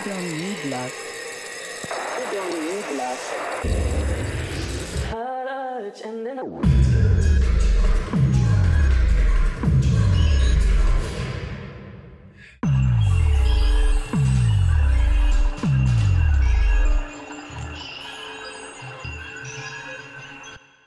don't need luck. We don't need luck. Touch and then.